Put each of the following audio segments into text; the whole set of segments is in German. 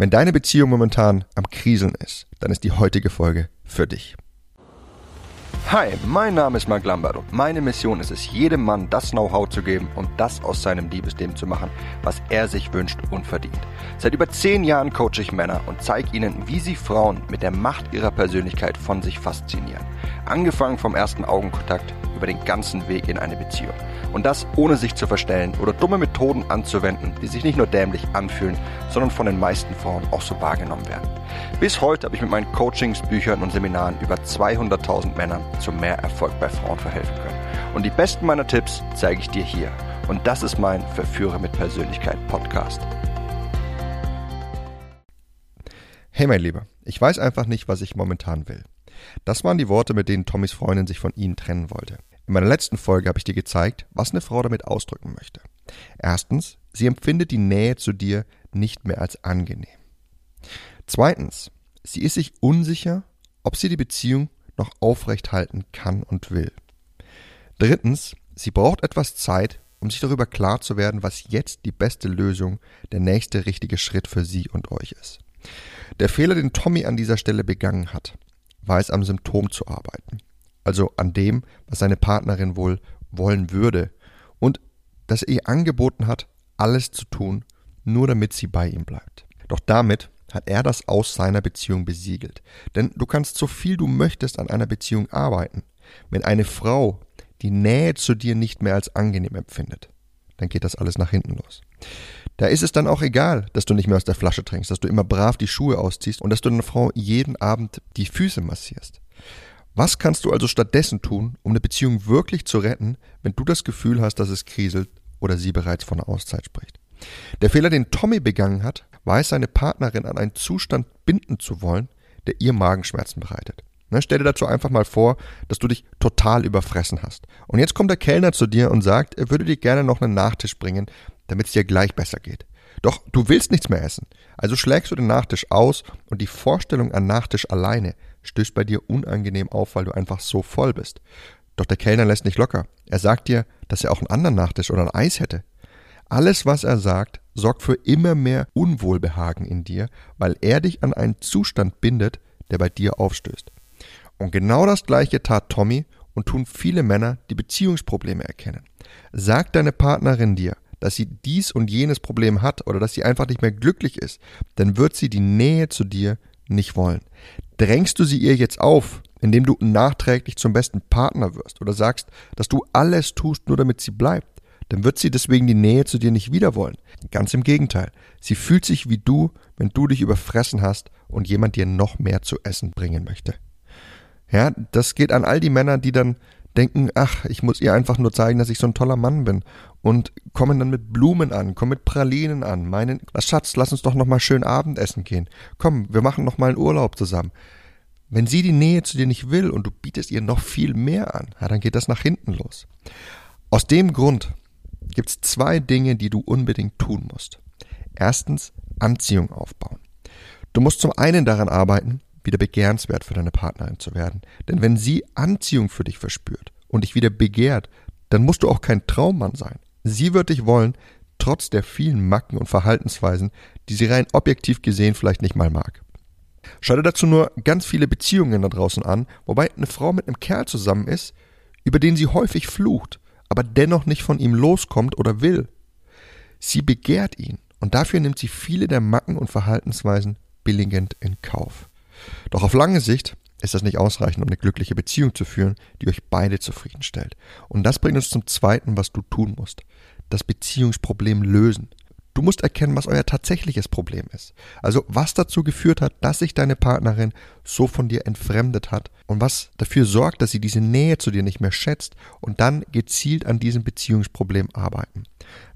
Wenn deine Beziehung momentan am Kriseln ist, dann ist die heutige Folge für dich. Hi, mein Name ist Mark Lambert und meine Mission ist es, jedem Mann das Know-how zu geben und das aus seinem Liebesleben zu machen, was er sich wünscht und verdient. Seit über zehn Jahren coache ich Männer und zeige ihnen, wie sie Frauen mit der Macht ihrer Persönlichkeit von sich faszinieren. Angefangen vom ersten Augenkontakt über den ganzen Weg in eine Beziehung. Und das ohne sich zu verstellen oder dumme Methoden anzuwenden, die sich nicht nur dämlich anfühlen, sondern von den meisten Frauen auch so wahrgenommen werden. Bis heute habe ich mit meinen Coachings, Büchern und Seminaren über 200.000 Männern zu mehr Erfolg bei Frauen verhelfen können. Und die besten meiner Tipps zeige ich dir hier. Und das ist mein Verführer mit Persönlichkeit Podcast. Hey mein Lieber, ich weiß einfach nicht, was ich momentan will. Das waren die Worte, mit denen Tommys Freundin sich von ihnen trennen wollte. In meiner letzten Folge habe ich dir gezeigt, was eine Frau damit ausdrücken möchte. Erstens, sie empfindet die Nähe zu dir nicht mehr als angenehm. Zweitens, sie ist sich unsicher, ob sie die Beziehung noch aufrecht halten kann und will. Drittens, sie braucht etwas Zeit, um sich darüber klar zu werden, was jetzt die beste Lösung, der nächste richtige Schritt für sie und euch ist. Der Fehler, den Tommy an dieser Stelle begangen hat, war es am Symptom zu arbeiten also an dem, was seine Partnerin wohl wollen würde, und dass er ihr angeboten hat, alles zu tun, nur damit sie bei ihm bleibt. Doch damit hat er das Aus seiner Beziehung besiegelt. Denn du kannst so viel du möchtest an einer Beziehung arbeiten. Wenn eine Frau die Nähe zu dir nicht mehr als angenehm empfindet, dann geht das alles nach hinten los. Da ist es dann auch egal, dass du nicht mehr aus der Flasche trinkst, dass du immer brav die Schuhe ausziehst und dass du deiner Frau jeden Abend die Füße massierst. Was kannst du also stattdessen tun, um eine Beziehung wirklich zu retten, wenn du das Gefühl hast, dass es kriselt oder sie bereits von einer Auszeit spricht? Der Fehler, den Tommy begangen hat, war es, seine Partnerin an einen Zustand binden zu wollen, der ihr Magenschmerzen bereitet. Ne, stell dir dazu einfach mal vor, dass du dich total überfressen hast. Und jetzt kommt der Kellner zu dir und sagt, er würde dir gerne noch einen Nachtisch bringen, damit es dir gleich besser geht. Doch du willst nichts mehr essen. Also schlägst du den Nachtisch aus und die Vorstellung an Nachtisch alleine stößt bei dir unangenehm auf, weil du einfach so voll bist. Doch der Kellner lässt nicht locker. Er sagt dir, dass er auch einen anderen Nachtisch oder ein Eis hätte. Alles, was er sagt, sorgt für immer mehr Unwohlbehagen in dir, weil er dich an einen Zustand bindet, der bei dir aufstößt. Und genau das gleiche tat Tommy und tun viele Männer, die Beziehungsprobleme erkennen. Sagt deine Partnerin dir, dass sie dies und jenes Problem hat oder dass sie einfach nicht mehr glücklich ist, dann wird sie die Nähe zu dir nicht wollen. Drängst du sie ihr jetzt auf, indem du nachträglich zum besten Partner wirst oder sagst, dass du alles tust, nur damit sie bleibt, dann wird sie deswegen die Nähe zu dir nicht wieder wollen. Ganz im Gegenteil. Sie fühlt sich wie du, wenn du dich überfressen hast und jemand dir noch mehr zu essen bringen möchte. Ja, das geht an all die Männer, die dann denken, ach, ich muss ihr einfach nur zeigen, dass ich so ein toller Mann bin und kommen dann mit Blumen an, kommen mit Pralinen an, meinen, Schatz, lass uns doch noch mal schön Abendessen gehen. Komm, wir machen noch mal einen Urlaub zusammen. Wenn sie die Nähe zu dir nicht will und du bietest ihr noch viel mehr an, ja, dann geht das nach hinten los. Aus dem Grund gibt es zwei Dinge, die du unbedingt tun musst. Erstens Anziehung aufbauen. Du musst zum einen daran arbeiten, wieder begehrenswert für deine Partnerin zu werden. Denn wenn sie Anziehung für dich verspürt und dich wieder begehrt, dann musst du auch kein Traummann sein. Sie wird dich wollen, trotz der vielen Macken und Verhaltensweisen, die sie rein objektiv gesehen vielleicht nicht mal mag. Schau dir dazu nur ganz viele Beziehungen da draußen an, wobei eine Frau mit einem Kerl zusammen ist, über den sie häufig flucht, aber dennoch nicht von ihm loskommt oder will. Sie begehrt ihn und dafür nimmt sie viele der Macken und Verhaltensweisen billigend in Kauf. Doch auf lange Sicht ist das nicht ausreichend, um eine glückliche Beziehung zu führen, die euch beide zufriedenstellt. Und das bringt uns zum zweiten, was du tun musst. Das Beziehungsproblem lösen. Du musst erkennen, was euer tatsächliches Problem ist. Also was dazu geführt hat, dass sich deine Partnerin so von dir entfremdet hat und was dafür sorgt, dass sie diese Nähe zu dir nicht mehr schätzt und dann gezielt an diesem Beziehungsproblem arbeiten.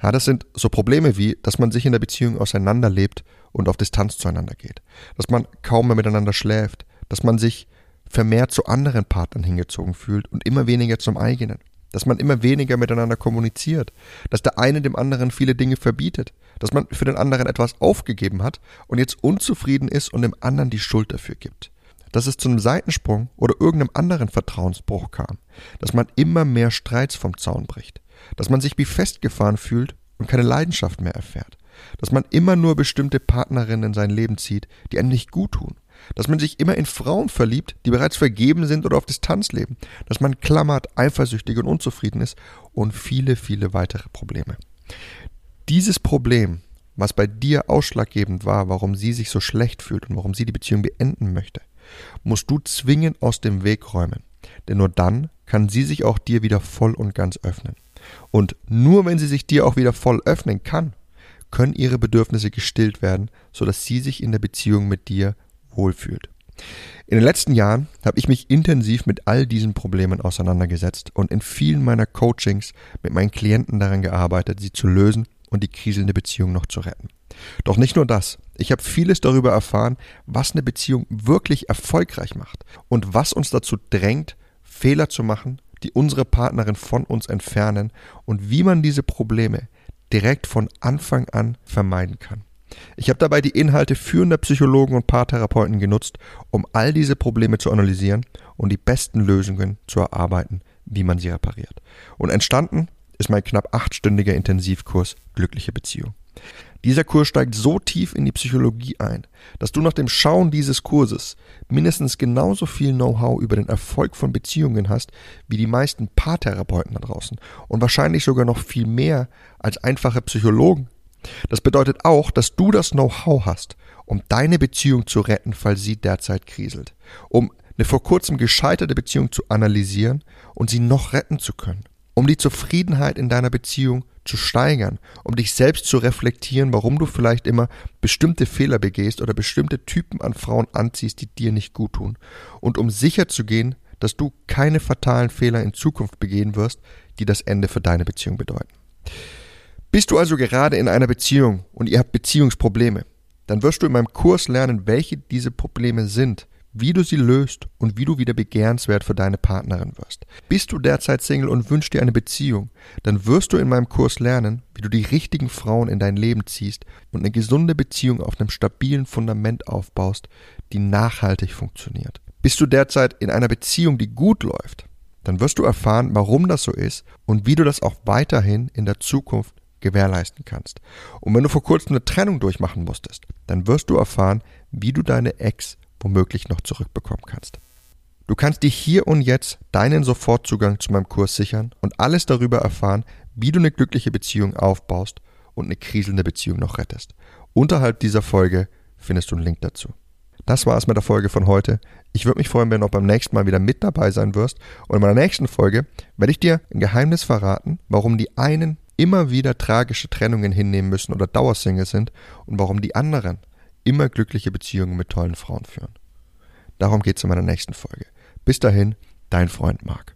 Ja, das sind so Probleme wie, dass man sich in der Beziehung auseinanderlebt und auf Distanz zueinander geht, dass man kaum mehr miteinander schläft, dass man sich vermehrt zu anderen Partnern hingezogen fühlt und immer weniger zum eigenen, dass man immer weniger miteinander kommuniziert, dass der eine dem anderen viele Dinge verbietet, dass man für den anderen etwas aufgegeben hat und jetzt unzufrieden ist und dem anderen die Schuld dafür gibt. Dass es zu einem Seitensprung oder irgendeinem anderen Vertrauensbruch kam, dass man immer mehr Streits vom Zaun bricht, dass man sich wie festgefahren fühlt und keine Leidenschaft mehr erfährt, dass man immer nur bestimmte Partnerinnen in sein Leben zieht, die einem nicht gut tun, dass man sich immer in Frauen verliebt, die bereits vergeben sind oder auf Distanz leben, dass man klammert, eifersüchtig und unzufrieden ist und viele, viele weitere Probleme. Dieses Problem, was bei dir ausschlaggebend war, warum sie sich so schlecht fühlt und warum sie die Beziehung beenden möchte, musst du zwingend aus dem Weg räumen. Denn nur dann kann sie sich auch dir wieder voll und ganz öffnen. Und nur wenn sie sich dir auch wieder voll öffnen kann, können ihre Bedürfnisse gestillt werden, sodass sie sich in der Beziehung mit dir wohlfühlt. In den letzten Jahren habe ich mich intensiv mit all diesen Problemen auseinandergesetzt und in vielen meiner Coachings mit meinen Klienten daran gearbeitet, sie zu lösen und die kriselnde Beziehung noch zu retten. Doch nicht nur das. Ich habe vieles darüber erfahren, was eine Beziehung wirklich erfolgreich macht und was uns dazu drängt, Fehler zu machen, die unsere Partnerin von uns entfernen und wie man diese Probleme direkt von Anfang an vermeiden kann. Ich habe dabei die Inhalte führender Psychologen und Paartherapeuten genutzt, um all diese Probleme zu analysieren und die besten Lösungen zu erarbeiten, wie man sie repariert. Und entstanden ist mein knapp achtstündiger Intensivkurs Glückliche Beziehung. Dieser Kurs steigt so tief in die Psychologie ein, dass du nach dem Schauen dieses Kurses mindestens genauso viel Know-how über den Erfolg von Beziehungen hast wie die meisten Paartherapeuten da draußen und wahrscheinlich sogar noch viel mehr als einfache Psychologen. Das bedeutet auch, dass du das Know-how hast, um deine Beziehung zu retten, falls sie derzeit kriselt, um eine vor kurzem gescheiterte Beziehung zu analysieren und sie noch retten zu können. Um die Zufriedenheit in deiner Beziehung zu steigern, um dich selbst zu reflektieren, warum du vielleicht immer bestimmte Fehler begehst oder bestimmte Typen an Frauen anziehst, die dir nicht gut tun, und um sicher zu gehen, dass du keine fatalen Fehler in Zukunft begehen wirst, die das Ende für deine Beziehung bedeuten. Bist du also gerade in einer Beziehung und ihr habt Beziehungsprobleme, dann wirst du in meinem Kurs lernen, welche diese Probleme sind wie du sie löst und wie du wieder begehrenswert für deine Partnerin wirst. Bist du derzeit Single und wünschst dir eine Beziehung, dann wirst du in meinem Kurs lernen, wie du die richtigen Frauen in dein Leben ziehst und eine gesunde Beziehung auf einem stabilen Fundament aufbaust, die nachhaltig funktioniert. Bist du derzeit in einer Beziehung, die gut läuft, dann wirst du erfahren, warum das so ist und wie du das auch weiterhin in der Zukunft gewährleisten kannst. Und wenn du vor kurzem eine Trennung durchmachen musstest, dann wirst du erfahren, wie du deine Ex womöglich noch zurückbekommen kannst. Du kannst dir hier und jetzt deinen Sofortzugang zu meinem Kurs sichern und alles darüber erfahren, wie du eine glückliche Beziehung aufbaust und eine kriselnde Beziehung noch rettest. Unterhalb dieser Folge findest du einen Link dazu. Das war es mit der Folge von heute. Ich würde mich freuen, wenn du auch beim nächsten Mal wieder mit dabei sein wirst. Und in meiner nächsten Folge werde ich dir ein Geheimnis verraten, warum die einen immer wieder tragische Trennungen hinnehmen müssen oder Dauersingle sind und warum die anderen immer glückliche Beziehungen mit tollen Frauen führen. Darum geht es in meiner nächsten Folge. Bis dahin, dein Freund Marc.